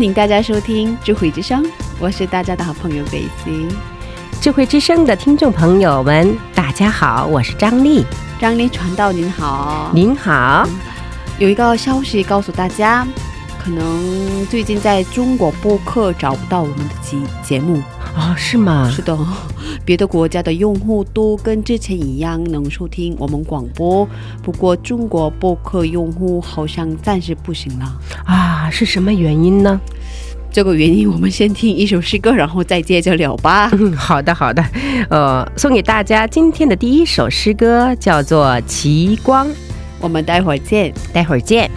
欢迎大家收听智慧之声，我是大家的好朋友北西。智慧之声的听众朋友们，大家好，我是张丽。张丽传道您好，您好，有一个消息告诉大家，可能最近在中国播客找不到我们的节节目。哦，是吗？是的，别的国家的用户都跟之前一样能收听我们广播，不过中国播客用户好像暂时不行了。啊，是什么原因呢？这个原因，我们先听一首诗歌，然后再接着聊吧。嗯，好的，好的。呃，送给大家今天的第一首诗歌叫做《奇光》，我们待会儿见。待会儿见。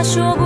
他说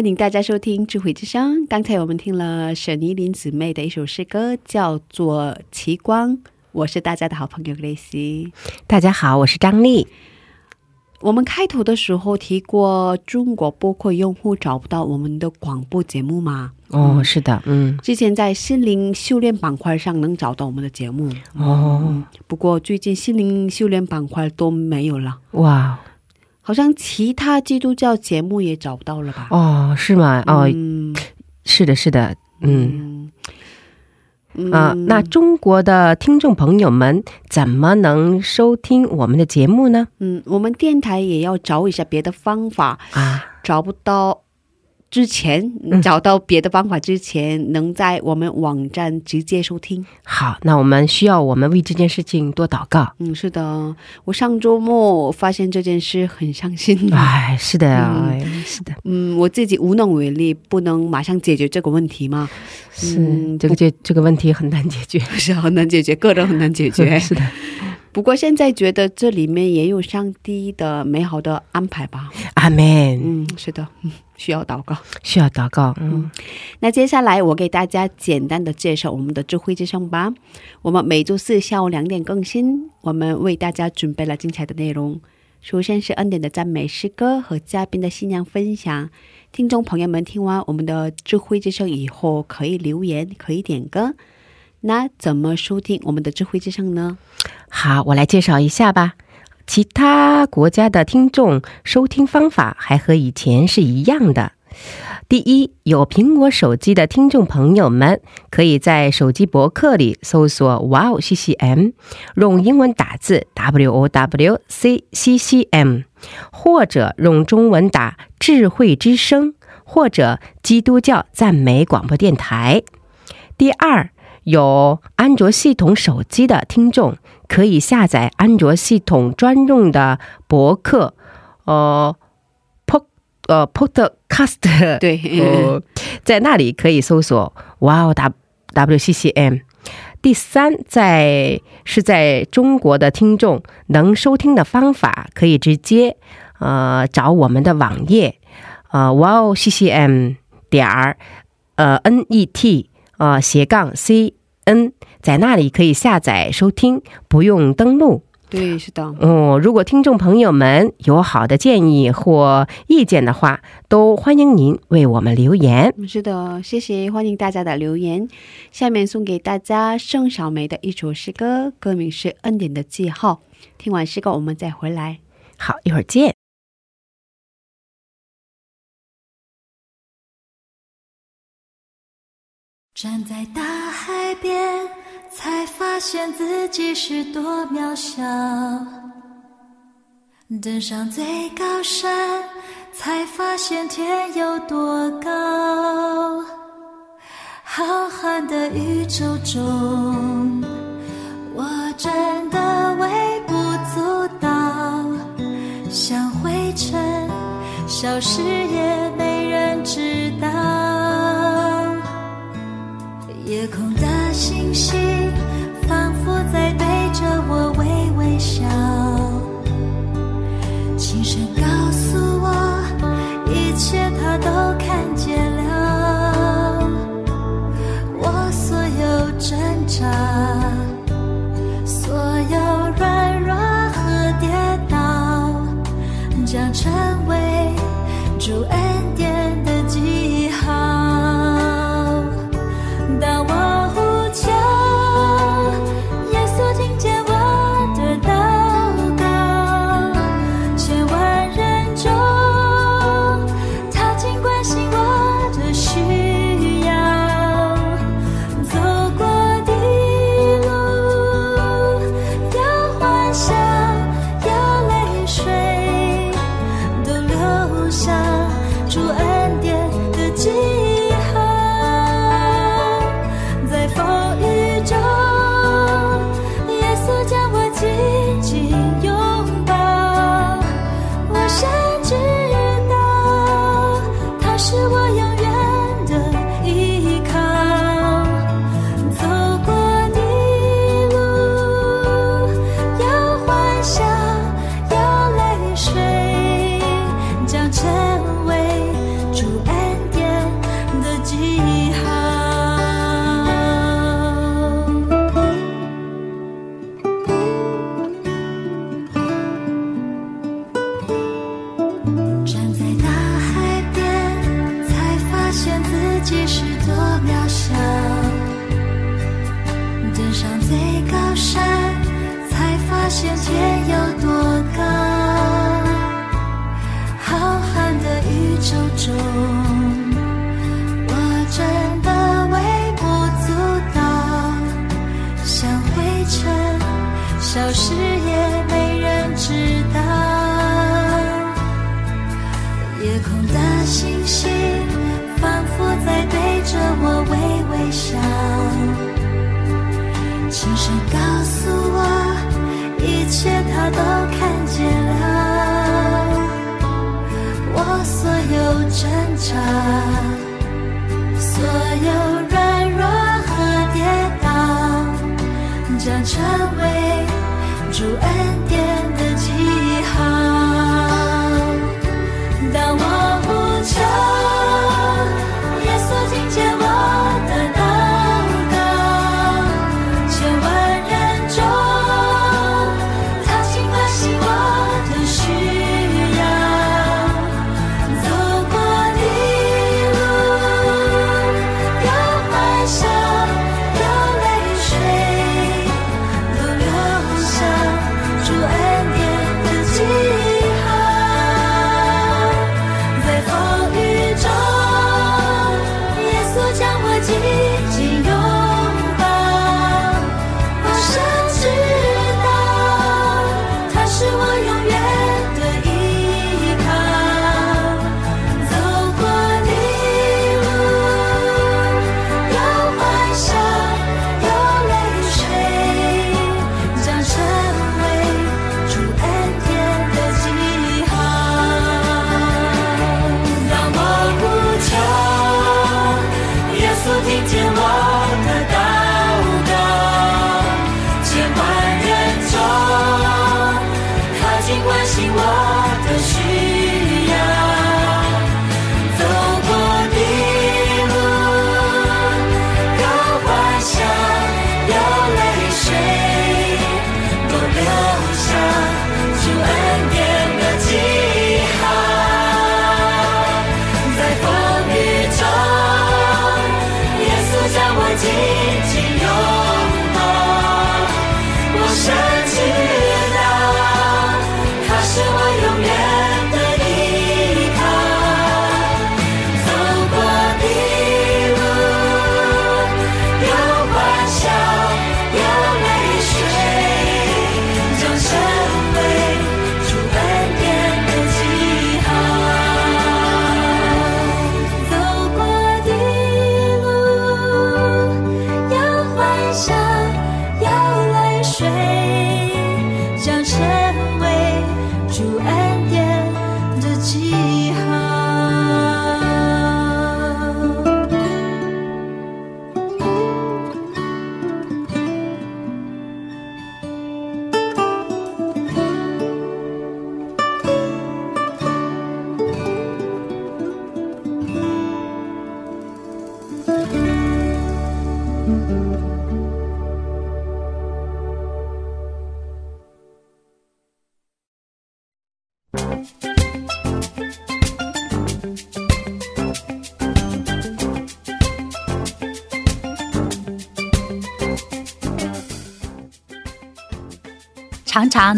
欢迎大家收听《智慧之声》。刚才我们听了沈妮林姊妹的一首诗歌，叫做《奇光》。我是大家的好朋友 Grace。大家好，我是张丽。我们开头的时候提过，中国播客用户找不到我们的广播节目吗？哦，是的，嗯，之前在心灵修炼板块上能找到我们的节目哦，不过最近心灵修炼板块都没有了。哇，好像其他基督教节目也找不到了吧？哦，是吗？哦，嗯是的，是的，嗯嗯啊、那中国的听众朋友们怎么能收听我们的节目呢？嗯，我们电台也要找一下别的方法，啊，找不到之前，嗯找到别的方法之前，能在我们网站直接收听。好，那我们需要我们为这件事情多祷告。嗯，是的，我上周末发现这件事很伤心。哎，是的，嗯哎是的，嗯，我自己无能为力，不能马上解决这个问题嘛。是、嗯这个这这个问题很难解决。是很难解决，个人很难解决。是的，不过现在觉得这里面也有上帝的美好的安排吧。阿门。嗯，是的，嗯 需要祷告。需要祷告。嗯，那接下来我给大家简单的介绍我们的智慧之声吧。我们每周四下午两点更新，我们为大家准备了精彩的内容。首先是恩典的赞美诗歌和嘉宾的信仰分享。听众朋友们听完我们的智慧之声以后，可以留言，可以点歌。那怎么收听我们的智慧之声呢？好，我来介绍一下吧。其他国家的听众收听方法还和以前是一样的。第一，有苹果手机的听众朋友们，可以在手机博客里搜索“哇哦 CCM”，用英文打字 “W O W C C C M”，或者用中文打“智慧之声”或者“基督教赞美广播电台”。第二，有安卓系统手机的听众可以下载安卓系统专用的博客，呃，Pod 呃 Podcast，对，呃，在那里可以搜索“哇哦 W W C C M”。第三，在是在中国的听众能收听的方法，可以直接呃找我们的网页，呃哇哦 C C M 点儿呃 N E T 呃斜杠 C N，在那里可以下载收听，不用登录。对，是的。嗯，如果听众朋友们有好的建议或意见的话，都欢迎您为我们留言。嗯是的，谢谢，欢迎大家的留言。下面送给大家盛小梅的一首诗歌，歌名是《恩典的记号》。听完诗歌，我们再回来。好，一会儿见。站在大海边，才发现自己是多渺小；登上最高山，才发现天有多高。浩瀚的宇宙中，我真的微不足道，像灰尘，消失也没人知道。星星仿佛在对着我微微笑，轻声告成为主恩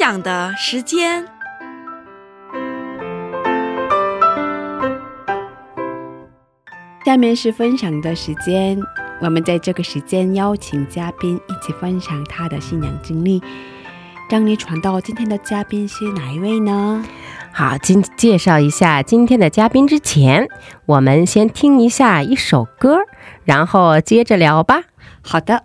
分享的时间。下面是分享的时间，我们在这个时间邀请嘉宾一起分享他的信仰经历。让你传到今天的嘉宾是哪一位呢？好，今介绍一下今天的嘉宾之前，我们先听一下一首歌，然后接着聊吧。好的，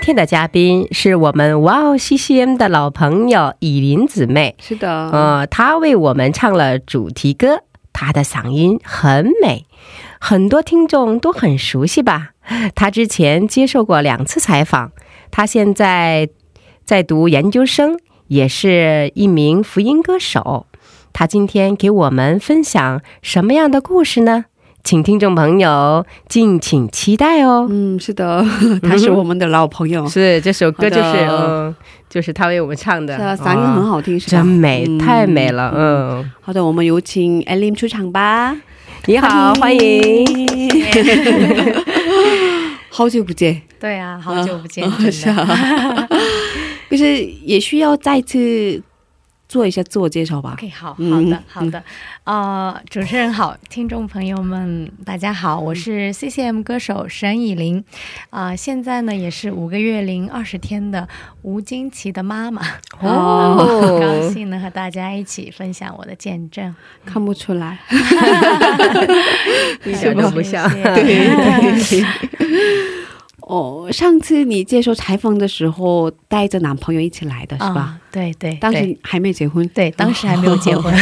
天的嘉宾是我们哇哦 CCM 的老朋友以琳姊妹，是的，呃，她为我们唱了主题歌，她的嗓音很美，很多听众都很熟悉吧？她之前接受过两次采访，她现在在读研究生，也是一名福音歌手。她今天给我们分享什么样的故事呢？请听众朋友敬请期待哦。嗯，是的，他是我们的老朋友，是这首歌就是就是他为我们唱的，是啊，嗓音很好听，是吧？真美，嗯太美了，嗯。好的，我们有请 Elim 出场吧。你好，欢迎。好久不见，对啊，好久不见，啊。是啊，就是也需要再次做一下自我介绍吧。OK，好好嗯的好的，呃，主持人好，听众朋友们大家好，我是 CCM 歌手沈以琳，啊、现在呢也是五个月零二十天的吴金奇的妈妈，哦。很高兴能和大家一起分享我的见证，看不出来，一点都不像。对。哦，上次你接受采访的时候带着男朋友一起来的是吧？啊对对，当时还没结婚，对，当时还没有结婚，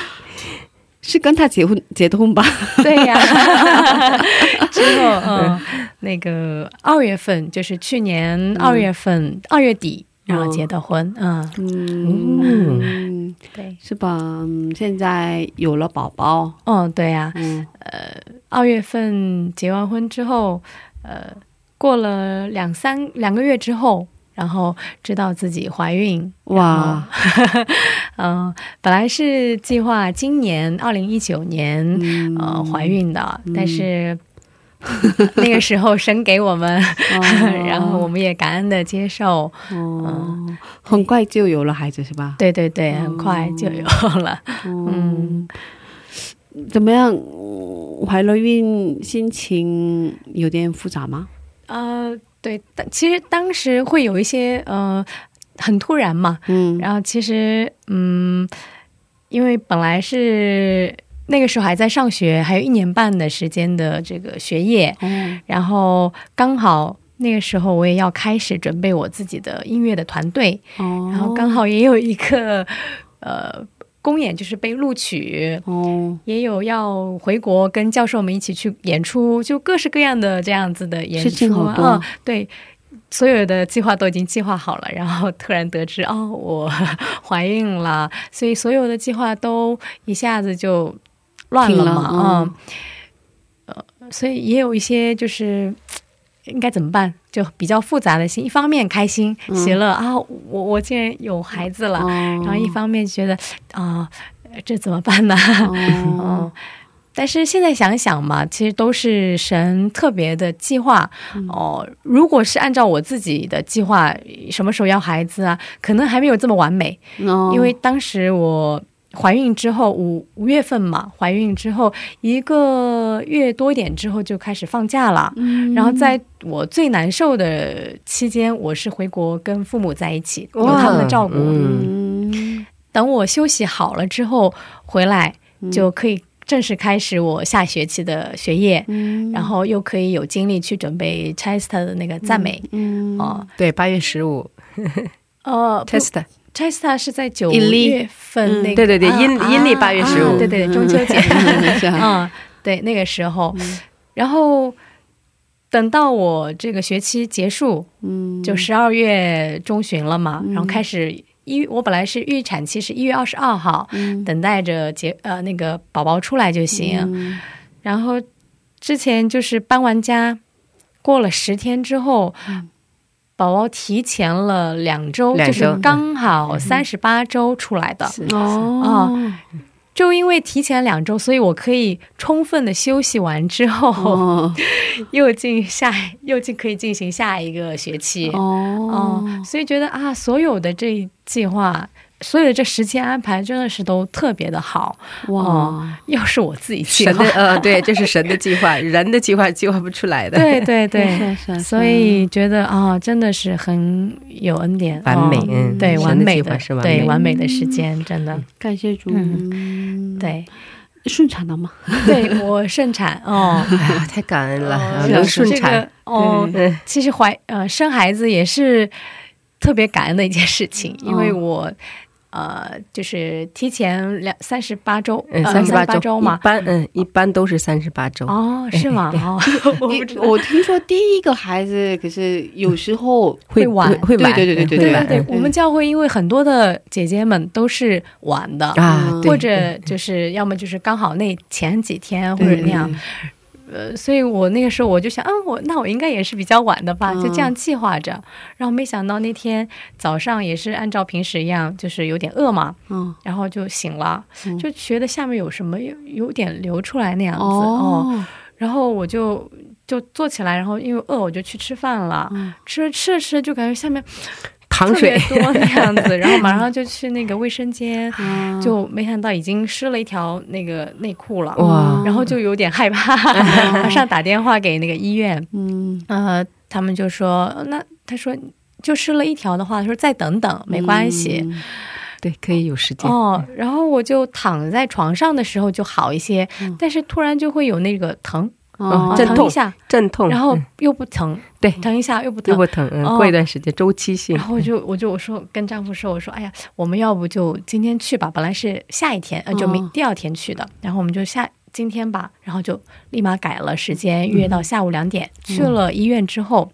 是跟他结婚结的婚吧？对呀、之后嗯，那个二月份就是去年二月份二、月底，然后结的婚，嗯，嗯，对，是吧？嗯，现在有了宝宝，嗯，对呀、嗯。二月份结完婚之后，呃，过了两三两个月之后，然后知道自己怀孕，哇，嗯、本来是计划今年二零一九年、嗯。呃怀孕的，但是。那个时候生给我们，然后我们也感恩的接受，哦，很快就有了孩子是吧？对对对，很快就有了。嗯，怎么样？怀了孕心情有点复杂吗？呃，对，但其实当时会有一些呃，很突然嘛，嗯然后其实嗯，因为本来是那个时候还在上学，还有一年半的时间的这个学业，嗯然后刚好那个时候我也要开始准备我自己的音乐的团队，哦然后刚好也有一个呃公演，就是被录取。哦也有要回国跟教授们一起去演出，就各式各样的这样子的演出啊，对，所有的计划都已经计划好了，然后突然得知哦，我怀孕了，所以所有的计划都一下子就乱了嘛，嗯，呃，所以也有一些就是。应该怎么办？就比较复杂的心，一方面开心喜乐、啊，我我竟然有孩子了，哦。然后一方面觉得啊、呃这怎么办呢？哦。嗯，但是现在想想嘛，其实都是神特别的计划。哦、如果是按照我自己的计划，什么时候要孩子啊，可能还没有这么完美，哦。因为当时我。怀孕之后五五月份嘛，怀孕之后一个月多一点之后就开始放假了，然后在我最难受的期间，我是回国跟父母在一起，有他们的照顾。嗯，嗯等我休息好了之后回来，就可以正式开始我下学期的学业，嗯。然后又可以有精力去准备 Chester 的那个赞美。嗯。哦，对，八月十五。呃不，test，，Chester 是在九月份那个，对对对，啊阴阴历八月十五，啊对对对，中秋节，啊 嗯，对，那个时候，然后等到我这个学期结束，嗯。就十二月中旬了嘛，然后开始一，我本来是预产期是一月二十二号，嗯。等待着结呃那个宝宝出来就行。嗯。然后之前就是搬完家，过了十天之后，宝宝提前了两周，两周就是刚好三十八周出来的。嗯哦。就因为提前两周，所以我可以充分的休息完之后，哦。又进下又进可以进行下一个学期。哦。哦，所以觉得啊，所有的这一计划，所有的这时间安排真的是都特别的好。哇。哦，要是我自己计划。神的，呃，对，这是神的计划，人的计划计划不出来的。对对对，是啊 是。啊所以觉得啊，真的是很有恩典，完美哦嗯对，完美的，是完美。完美的时间，真的，感谢主，嗯对，顺产了吗？对我顺产哦，哎呀，太感恩了，哦能顺产。个。哦，嗯。其实怀呃生孩子也是特别感恩的一件事情，因为我。呃，就是提前两三十八周，三十八38周嘛一。般嗯，一般都是三十八周。哦，是吗？哦，我。我听说第一个孩子，可是有时候会晚会晚，对对对对对对对，我们教会因为很多的姐姐们都是晚的，啊，或者就是要么就是刚好那前几天或者那样，呃，所以我那个时候我就想，嗯，我那我应该也是比较晚的吧，嗯。就这样计划着。然后没想到那天早上也是按照平时一样，就是有点饿嘛，嗯。然后就醒了，嗯。就觉得下面有什么有有点流出来那样子哦。哦，然后我就就坐起来，然后因为饿我就去吃饭了，嗯。吃着吃着吃着就感觉下面糖特别水多那样子，然后马上就去那个卫生间，啊。就没想到已经湿了一条那个内裤了，哇。然后就有点害怕，马上打电话给那个医院，嗯。呃，他们就说，那他说就湿了一条的话，他说再等等没关系。嗯。对，可以有时间。哦，然后我就躺在床上的时候就好一些，嗯。但是突然就会有那个疼，哦阵痛疼一下，阵痛，然后嗯。又不疼，对。疼一下又不疼，又不疼，嗯，哦。过一段时间周期性。然。后我就我就我说跟丈夫说，我说哎呀，我们要不就今天去吧，本来是下一天，呃，就明哦。第二天去的，然后我们就下今天吧，然后就立马改了时间，约到下午两点。去了医院之后，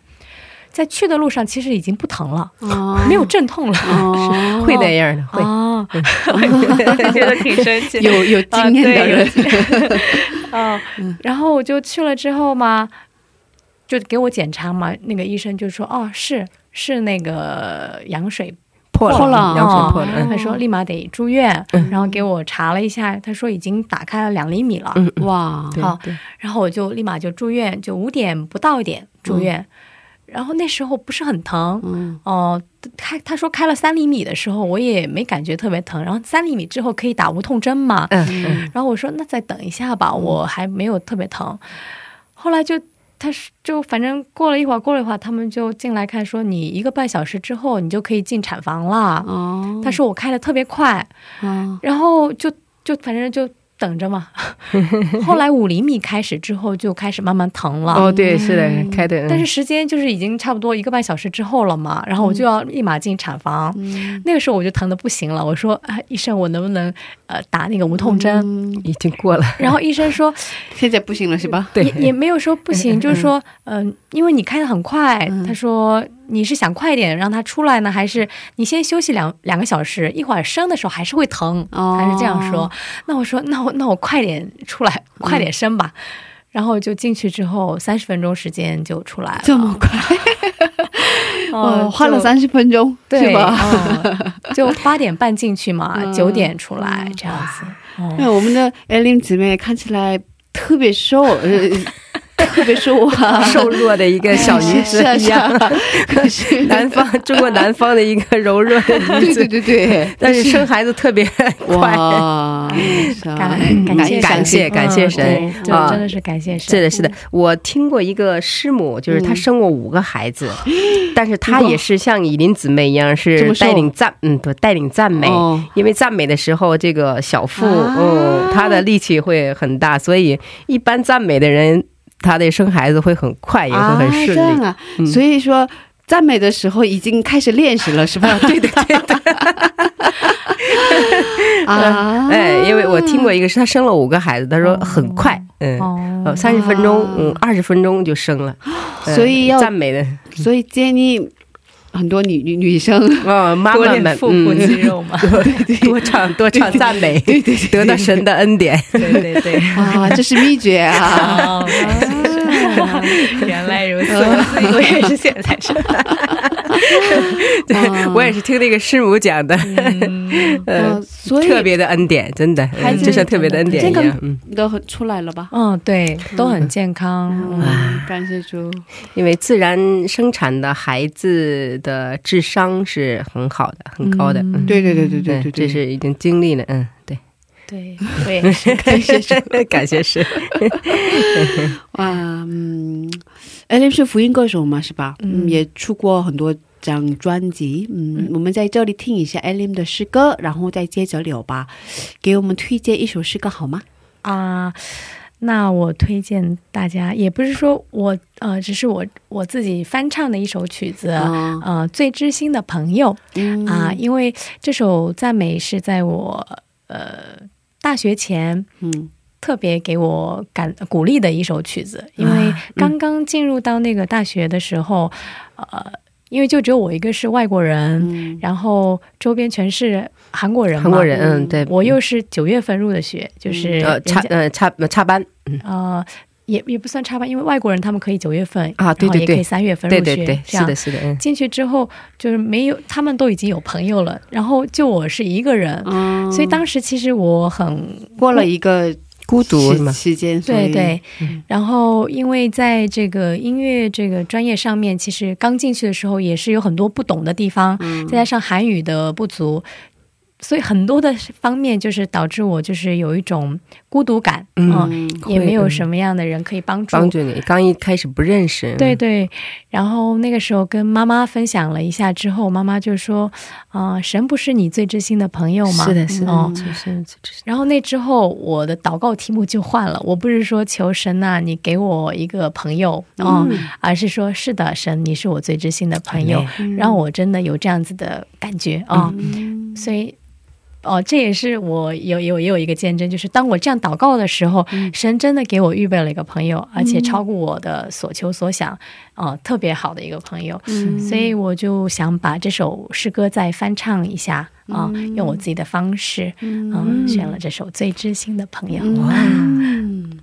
在去的路上其实已经不疼了，哦。没有阵痛了。哦。会那样的，会。哦，觉得挺神奇的。有有经验。的人，哦，然后我就去了之后嘛，就给我检查嘛，那个医生就说，哦，是是那个羊水破了，破了。羊哦水破了，嗯他说立马得住院，嗯。然后给我查了一下，他说已经打开了两厘米了，哇，好，然后我就立马就住院，就五点不到一点住院，然后那时候不是很疼，嗯。哦、开他说开了三厘米的时候，我也没感觉特别疼，然后三厘米之后可以打无痛针嘛，嗯。嗯，然后我说那再等一下吧，我还没有特别疼。后来就他是就反正过了一会儿，过了一会儿，他们就进来看说你一个半小时之后你就可以进产房了。哦，他说我开的特别快，哦然后就就反正就等着嘛。后来五厘米开始之后就开始慢慢疼了。哦，对，是的，开的，嗯但是时间就是已经差不多一个半小时之后了嘛，然后我就要立马进产房。那个时候我就疼的不行了，我说：“啊，医生，我能不能呃打那个无痛针？”嗯已经过了，然后医生说 现在不行了是吧？对也也没有说不行，就是说，嗯、因为你开的很快，嗯他说你是想快点让他出来呢，还是你先休息两两个小时，一会儿生的时候还是会疼，哦他是这样说。那我说，那我那我快点出来，快点生吧。然后就进去之后，三十分钟时间就出来了，这么快，哦，花了三十分钟对吧？嗯 就八点半进去嘛，嗯九点出来这样子。哦因为我们的艾琳姊妹看起来特别瘦，呃，特别是我，瘦弱的一个小女子 一样，是啊，可是 南方中国南方的一个柔弱的女对对子，对对，但是生孩子特别快。啊。感感谢感谢感谢神。啊真的是感谢神。是的，是的，我听过一个师母，就是她嗯。生过五个孩子，但是她也是像以琳姊妹一样，是带领赞，嗯，不带领赞美。哦。因为赞美的时候，这个小腹，啊。嗯，她的力气会很大，所以一般赞美的人，她的生孩子会很快，也会很啊，顺利。这样啊，嗯所以说。赞美的时候已经开始练习了，是吧？对 对对对。啊，哎，因为我听过一个是他生了五个孩子，他说很快，嗯，三十分钟，嗯，二十分钟就生了，嗯所以要赞美的，所以建议很多女女女生，哦，妈多妈们，练腹部嗯，肌肉嘛。多唱多唱赞美，对对得到神的恩典。对对对。啊，这是秘诀啊！哦，原来如此，我以为是现在是。对我也是听那个师母讲的，呃呃，所以特别的恩典，真的，孩子嗯就像特别的恩典一，样嗯，都很出来了吧？嗯，对，都很健康。感谢主。因为自然生产的孩子的智商是很好的，很高的，对对对对对对，这是已经经历了，嗯，对，对，我也是感谢主。感谢师，哇，嗯 a l 是福音歌手嘛，是吧？嗯，嗯也出过很多张专辑。嗯，我们在这里听一下 a l 的诗歌，然后再接着聊吧。给我们推荐一首诗歌好吗？啊，那我推荐大家，也不是说我呃，只是我我自己翻唱的一首曲子，啊，呃，最知心的朋友嗯啊，因为这首赞美是在我呃大学前。嗯。特别给我感鼓励的一首曲子，因为啊刚刚进入到那个大学的时候，呃，因为就只有我一个是外国人，嗯。然后周边全是韩国人嘛，韩国人，嗯，对，我又是九月份入的学，就是呃人家插呃插呃插班，呃，也也不算差吧，因为外国人他们可以九月份啊对对对也可以三月份入学，对对对，是的，是的，嗯，进去之后就是没有，他们都已经有朋友了，然后就我是一个人，嗯所以当时其实我很过了一个孤独是吗？时间，对对，然后因为在这个音乐这个专业上面，其实刚进去的时候也是有很多不懂的地方，嗯再加上韩语的不足。所以很多的方面就是导致我就是有一种孤独感，嗯，嗯也没有什么样的人可以帮助。帮助你。刚一开始不认识，对对，然后那个时候跟妈妈分享了一下之后，妈妈就说：“啊、神不是你最知心的朋友吗？”是的，是的，然后那之后，我的祷告题目就换了，我不是说求神呐、你给我一个朋友哦，而是说是的，神，你是我最知心的朋友，让我真的有这样子的感觉哦。所以，哦，这也是我有有也有一个见证，就是当我这样祷告的时候，神真的给我预备了一个朋友，而且超过我的所求所想，哦、特别好的一个朋友。所以我就想把这首诗歌再翻唱一下啊、用我自己的方式，嗯，选了这首《最知心的朋友》。嗯，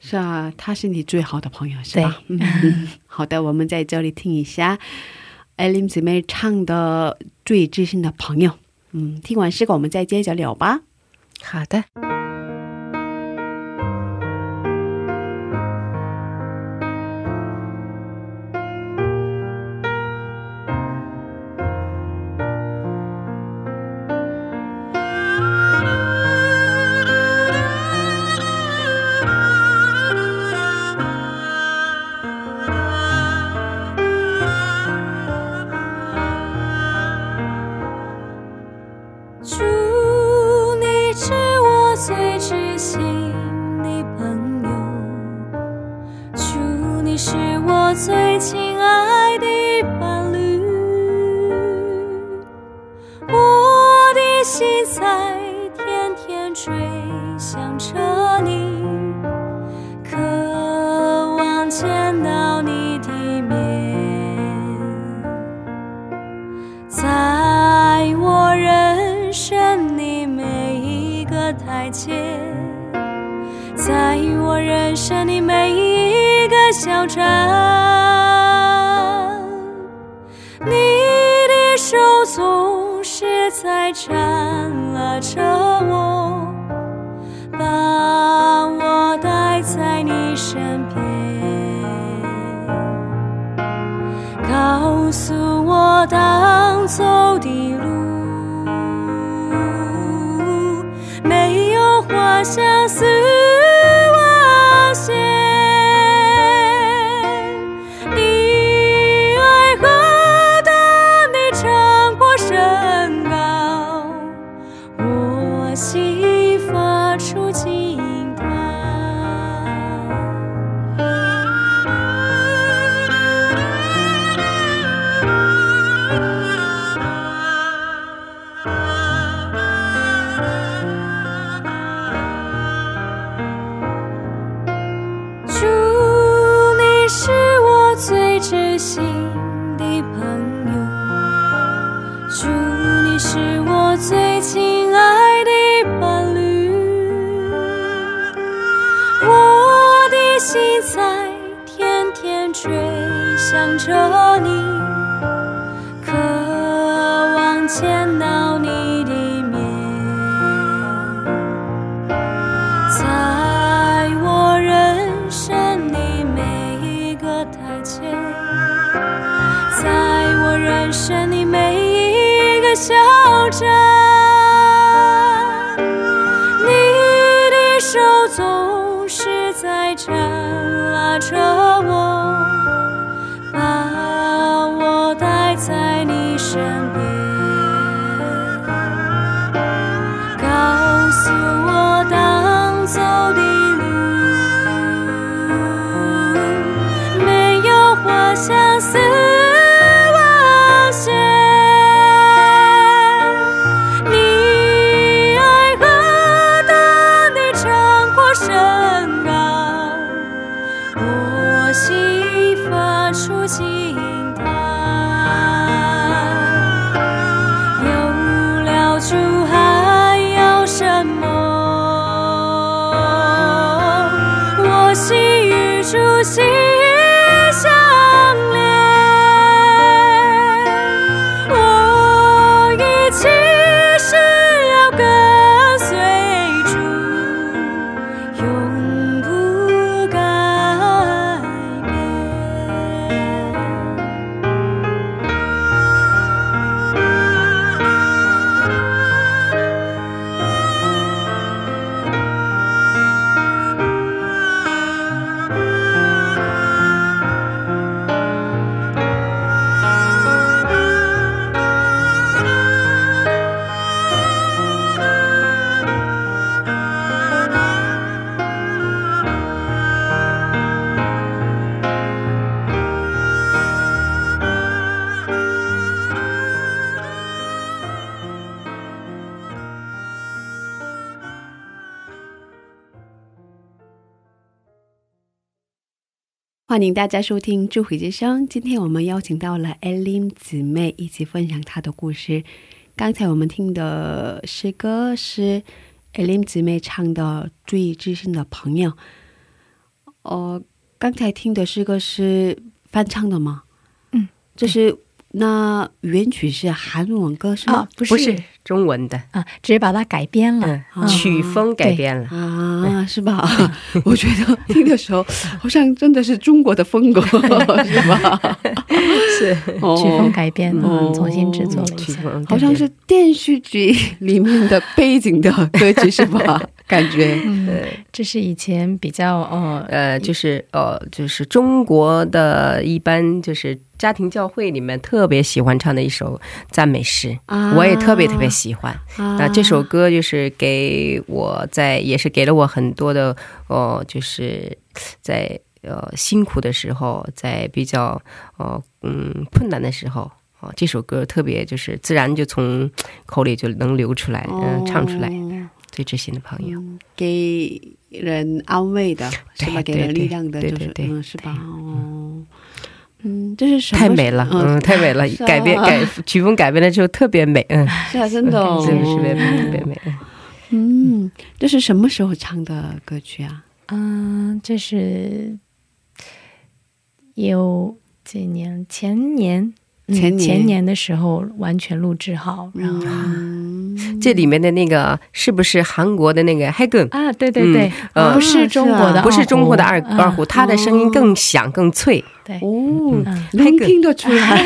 是啊，他是你最好的朋友，是吧？嗯，好的，我们在这里听一下艾琳姊妹唱的《最知心的朋友》。嗯，听完诗歌，我们再接着聊吧。好的。我，把我带在你身边。告诉我当走的路，没有花香似欢迎大家收听《智慧之声》。今天我们邀请到了艾琳姊妹一起分享她的故事。刚才我们听的诗歌是艾琳姊妹唱的《最知心的朋友》。呃，刚才听的诗歌是翻唱的吗？嗯，这是那原曲是韩文歌是吗？啊，不是不是中文的，啊，只是把它改编了。嗯，曲风改编了。啊，是吧？我觉得听的时候好像真的是中国的风格，是吧？是哦曲风改编，哦嗯，重新制作了一下。曲风，好像是电视剧里面的背景的歌曲，是吧？感觉嗯，这是以前比较呃呃，就是呃，就是中国的一般就是家庭教会里面特别喜欢唱的一首赞美诗，啊我也特别特别喜欢。啊那这首歌就是给我在，也是给了我很多的哦、就是在呃辛苦的时候，在比较呃嗯困难的时候。哦，这首歌特别就是自然就从口里就能流出来，嗯、唱出来。哦最知心的朋友，给人安慰的，是吧？对给人力量的，对就是对对嗯，是吧？哦，嗯，这是什么？太美了，嗯，太美了，啊改编改曲风改编了之后特别美，嗯，是啊，真的哦，真的是特别美，特别美。嗯，这是什么时候唱的歌曲啊？嗯，这是有几年前年。嗯前年前年的时候完全录制好，然后、嗯，这里面的那个是不是韩国的那个 h a g e n 啊，对对对，嗯不是中国的不是中国的二啊二胡，他的声音更响更脆。对，哦，嗯。能听得出来。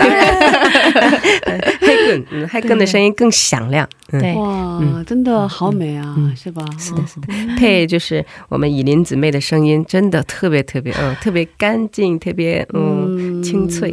e a g e n 的声音更响亮。哇，真的好美啊，嗯是吧？是的，是的，配就是我们以琳姊妹的声音，真的特别特别，嗯，特别干净，特别嗯清脆。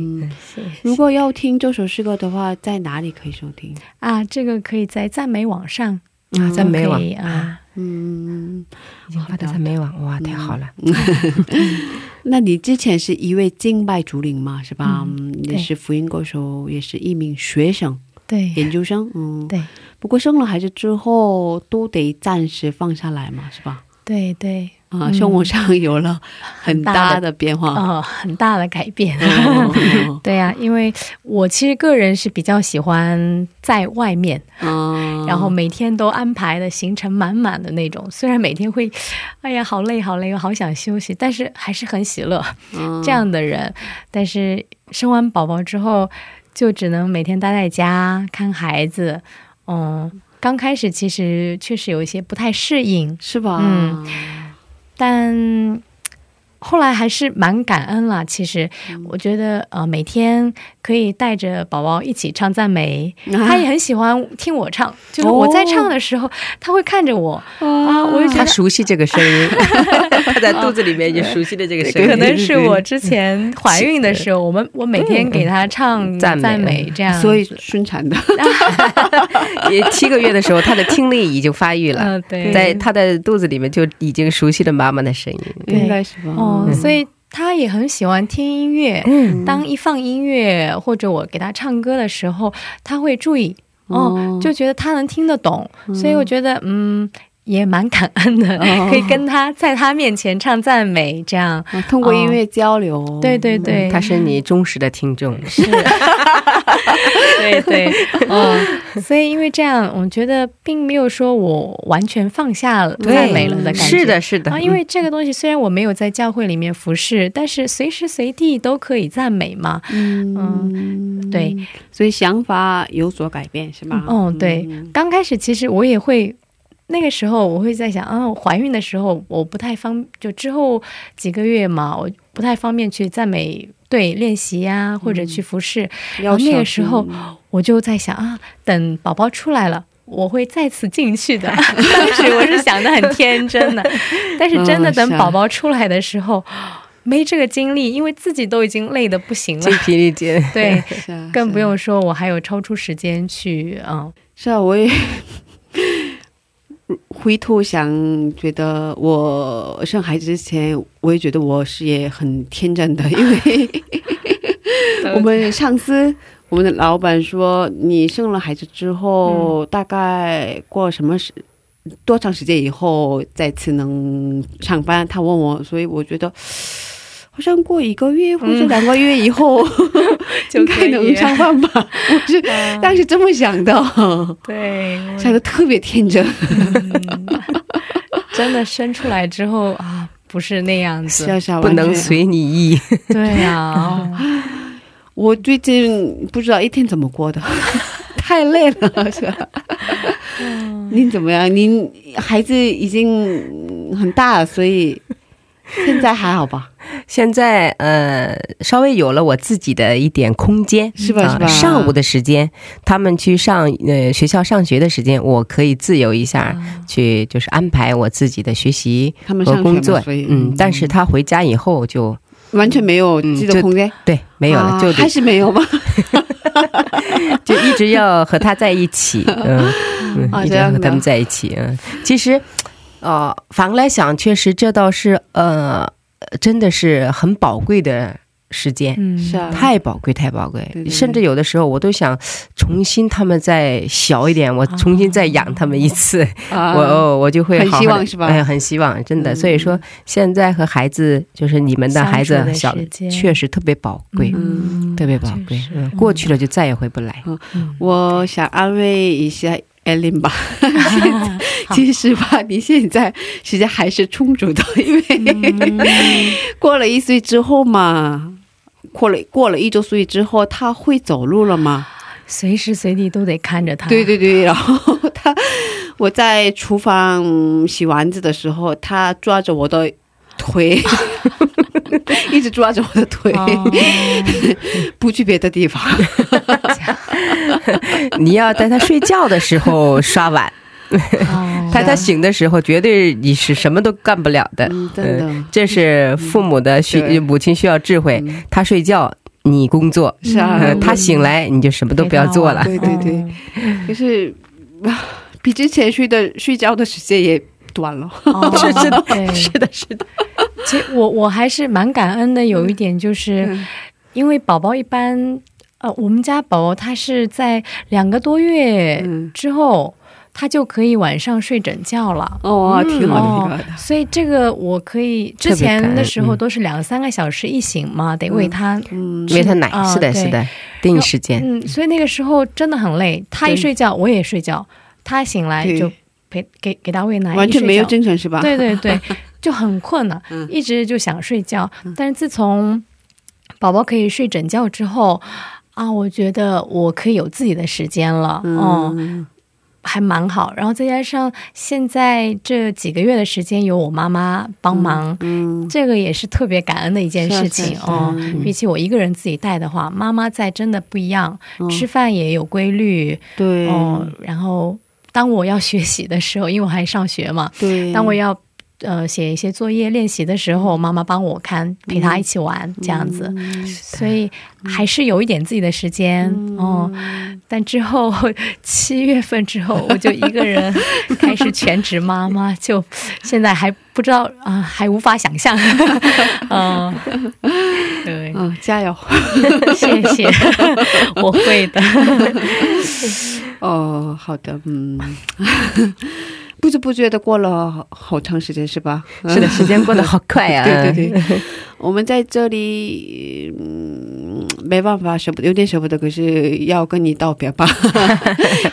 如果要听这首诗歌的话，在哪里可以收听？啊，这个可以在赞美网上啊，赞美网啊，嗯，已经发到在美网，哇，太好了。那你之前是一位敬拜主领嘛，是吧？也是福音歌手，也是一名学生、对研究生。嗯，对不过生了孩子之后，都得暂时放下来嘛，是吧？对对，啊，嗯生活上有了很大的变化。哦，很大的改变。哦 对呀、因为我其实个人是比较喜欢在外面，哦然后每天都安排的行程满满的那种。虽然每天会，哎呀，好累好累，我好想休息，但是还是很喜乐。嗯这样的人，但是生完宝宝之后，就只能每天待在家看孩子。嗯，刚开始其实确实有一些不太适应，是吧？嗯但后来还是蛮感恩啦。其实我觉得呃，每天可以带着宝宝一起唱赞美，他也很喜欢听我唱。就是我在唱的时候，他会看着我啊，我就觉他熟悉这个声音，他在肚子里面就熟悉了这个声音。可能是我之前怀孕的时候，我们我每天给他唱赞美赞美，这样，所以顺产的，也七个月的时候，他的听力已经发育了，嗯，对，在他的肚子里面就已经熟悉了妈妈的声音。对应该是吧？哦，所以他也很喜欢听音乐。嗯，当一放音乐或者我给他唱歌的时候，他会注意哦，哦就觉得他能听得懂，所以我觉得嗯。也蛮感恩的，哦可以跟他在他面前唱赞美，这样。啊通过音乐交流，对对对，他是你忠实的听众。是，对对，嗯，所以因为这样，我觉得并没有说我完全放下了赞美了的感觉。是的，是的，啊，因为这个东西虽然我没有在教会里面服侍，但是随时随地都可以赞美嘛。嗯，对，所以想法有所改变是吧？哦，对，刚开始其实我也会。那个时候我会在想，啊，我怀孕的时候我不太方，就之后几个月嘛，我不太方便去赞美队练习呀、或者去服侍。然后那个时候我就在想啊，等宝宝出来了。我会再次进去的。当时我是想的很天真的，但是真的等宝宝出来的时候，没这个精力，因为自己都已经累的不行了精。疲力竭。对，更不用说我还有抽出时间去，嗯，是啊，我也回头想，觉得我生孩子之前，我也觉得我是也很天真的，因为 我们上司。我们的老板说，你生了孩子之后，大概过什么时多长时间以后再次能上班？他问我，所以我觉得好像过一个月或者两个月以后、就应该能上班吧。我是 当时这么想的，对，想的特别天真。真的生出来之后啊，不是那样子，是啊是啊，不能随你意。对呀、我最近不知道一天怎么过的，太累了，是吧？您怎么样？您孩子已经很大了，所以现在还好吧？现在呃，稍微有了我自己的一点空间，是吧？啊是吧？上午的时间，他们去上呃学校上学的时间，我可以自由一下，去就是安排我自己的学习和工作。嗯，但是他回家以后就完全没有自己的空间，对没有了，就还是没有吗？就一直要和他在一起，嗯，嗯一直要和他们在一起，嗯，其实，呃，反过来想，确实这倒是呃，真的是很宝贵的时间。嗯，是啊，太宝贵，太宝贵。对对，对。甚至有的时候我都想重新他们再小一点，我重新再养他们一次，啊。我哦我就会很好好地希望是吧？哎，很希望，真的。嗯。所以说，现在和孩子，就是你们的孩子小时，间。确实特别宝贵，嗯。特别宝贵。嗯，过去了就再也回不来。我想安慰一下艾琳吧。其实吧，你现在时间还是充足的，因为、嗯过了一岁之后嘛，过了过了一周岁之后，他会走路了吗？随时随地都得看着他。对对对，然后他我在厨房洗丸子的时候，他抓着我的腿，一直抓着我的腿，哦。不去别的地方。你要在他睡觉的时候刷碗，哦。在他醒的时候，绝对你是什么都干不了的。嗯，真的、嗯这是父母的需母亲需要智慧。嗯。他睡觉，你工作；是啊，呃他醒来，你就什么都不要做了。对对对，就是啊比之前睡的睡觉的时间也短了。哦 是是的，是的，是的。其实我我还是蛮感恩的，有一点就是，嗯因为宝宝一般，呃，我们家宝宝他是在两个多月嗯之后，他就可以晚上睡整觉了。哦，挺好的，哦挺好的。所以这个我可以，之前的时候嗯都是两三个小时一醒嘛，得喂他，嗯，喂他奶，啊是的，是的，定时间。嗯，所以那个时候真的很累。他一睡觉，我也睡觉；他醒来就陪给给他喂奶，完全没有精神是吧？对对对，就很困了，嗯一直就想睡觉。但是自从宝宝可以睡整觉之后，啊，我觉得我可以有自己的时间了。哦，嗯，还蛮好。然后再加上现在这几个月的时间有我妈妈帮忙，嗯，这个也是特别感恩的一件事情哦。嗯比起我一个人自己带的话，妈妈在真的不一样，吃饭也有规律对，哦。然后当我要学习的时候，因为我还上学嘛，对，当我要呃写一些作业练习的时候，妈妈帮我看，陪她一起玩、这样子，所以还是有一点自己的时间、哦。但之后 七月份之后，我就一个人 开始全职妈妈，就现在还不知道啊、还无法想象。嗯、对，嗯，加油。谢谢，我会的。哦，好的，嗯，不知不觉的过了好好长时间，是吧？是的，时间过得好快啊！对 对对，我们在这里，嗯，没办法舍不得，有点舍不得，可是要跟你道别吧。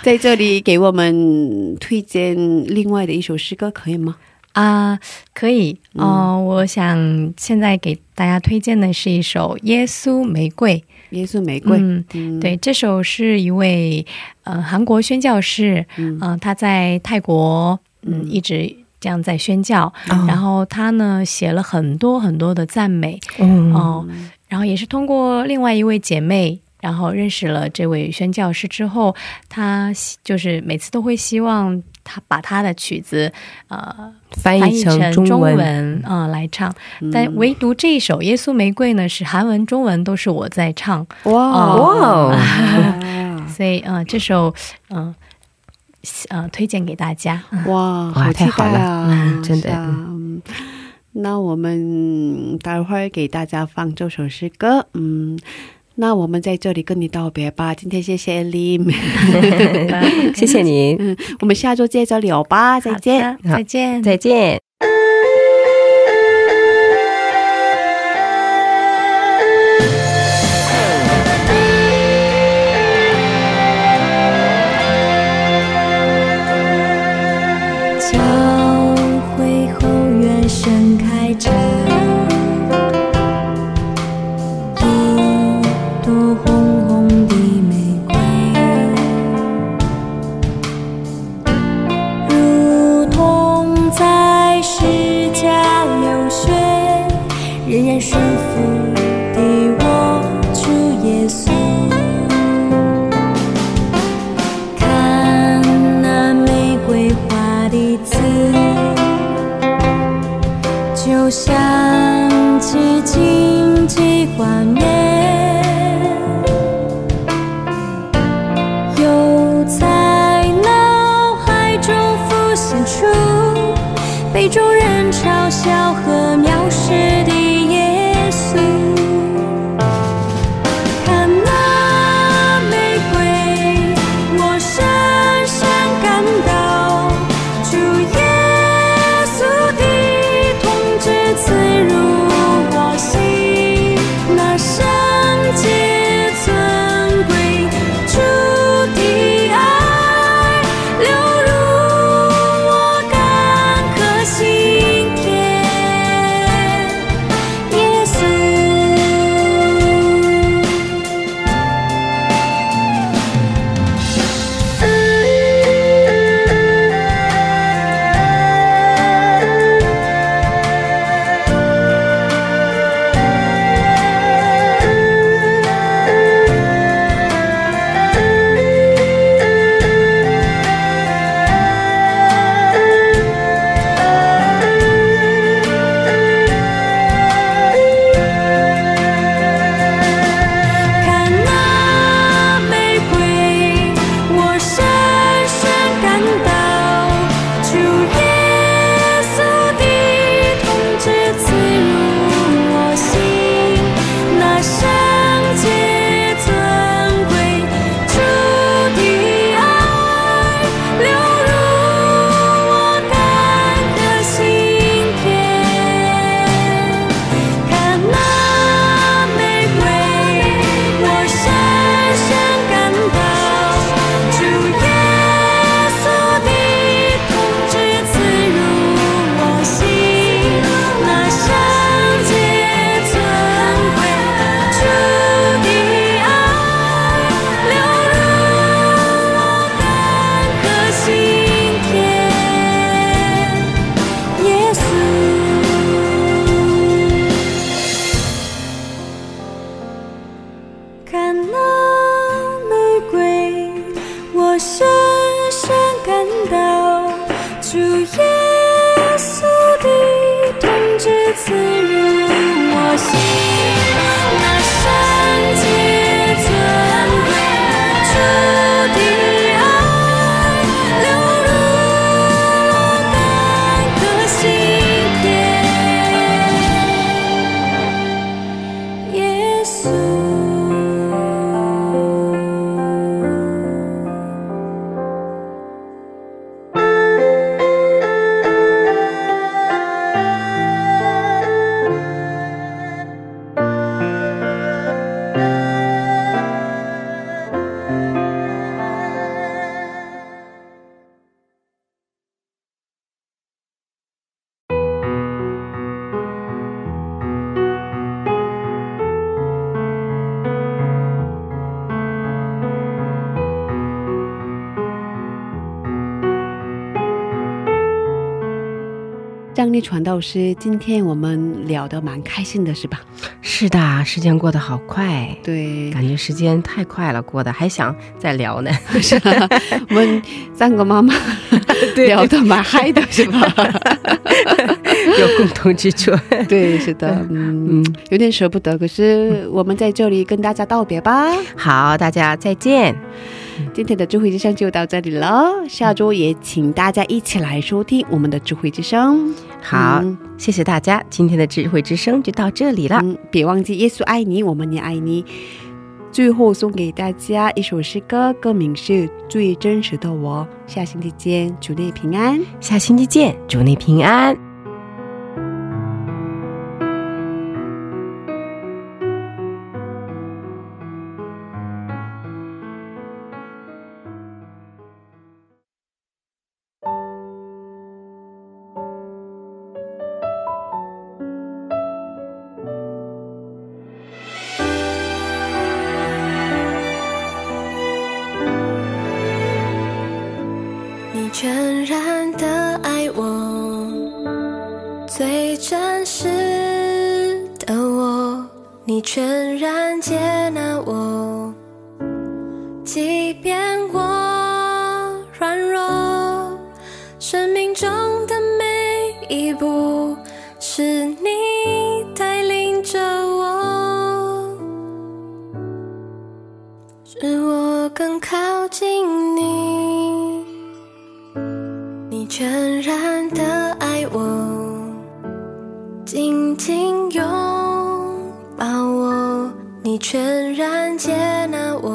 在这里给我们推荐另外的一首诗歌，可以吗？啊、可以哦、我想现在给大家推荐的是一首《耶稣玫瑰》。耶稣玫瑰，嗯，嗯，对，这首是一位呃韩国宣教士，嗯、他在泰国嗯一直这样在宣教，然后他呢写了很多很多的赞美嗯。哦、然后也是通过另外一位姐妹。然后认识了这位宣教师之后，他希就是每次都会希望他把他的曲子，呃，翻译成中成中文，啊、呃来唱，但唯独这一首《耶稣玫瑰》呢，是韩文、中文都是我在唱，哇哇哦！所以呃，这首嗯呃推荐给大家。哇，哇好期太好了待啊！嗯真的那我们待会儿给大家放这首诗歌，嗯。那我们在这里跟你道别吧。今天谢谢 Lim，谢谢你，嗯，我们下周接着聊吧，再见。再见，再见。传道师，今天我们聊得蛮开心的，是吧？是的，时间过得好快，对，感觉时间太快了，过得还想再聊呢。是我们三个妈妈 聊得蛮嗨的，是吧？有共同之处。对，是的，嗯，有点舍不得，可是我们在这里跟大家道别吧。好，大家再见。今天的智慧之声就到这里了，下周也请大家一起来收听我们的智慧之声。好，嗯谢谢大家，今天的智慧之声就到这里了。嗯，别忘记耶稣爱你，我们也爱你。最后送给大家一首诗歌，歌名是《最真实的我》。下星期见，主内平安。下星期见，祝你平安。全然的爱我，最真实的我，你全然接纳我，即便我软弱，生命中的每一步是你带领着我，使我更靠近你。全然的爱我，紧紧拥抱我，你全然接纳我，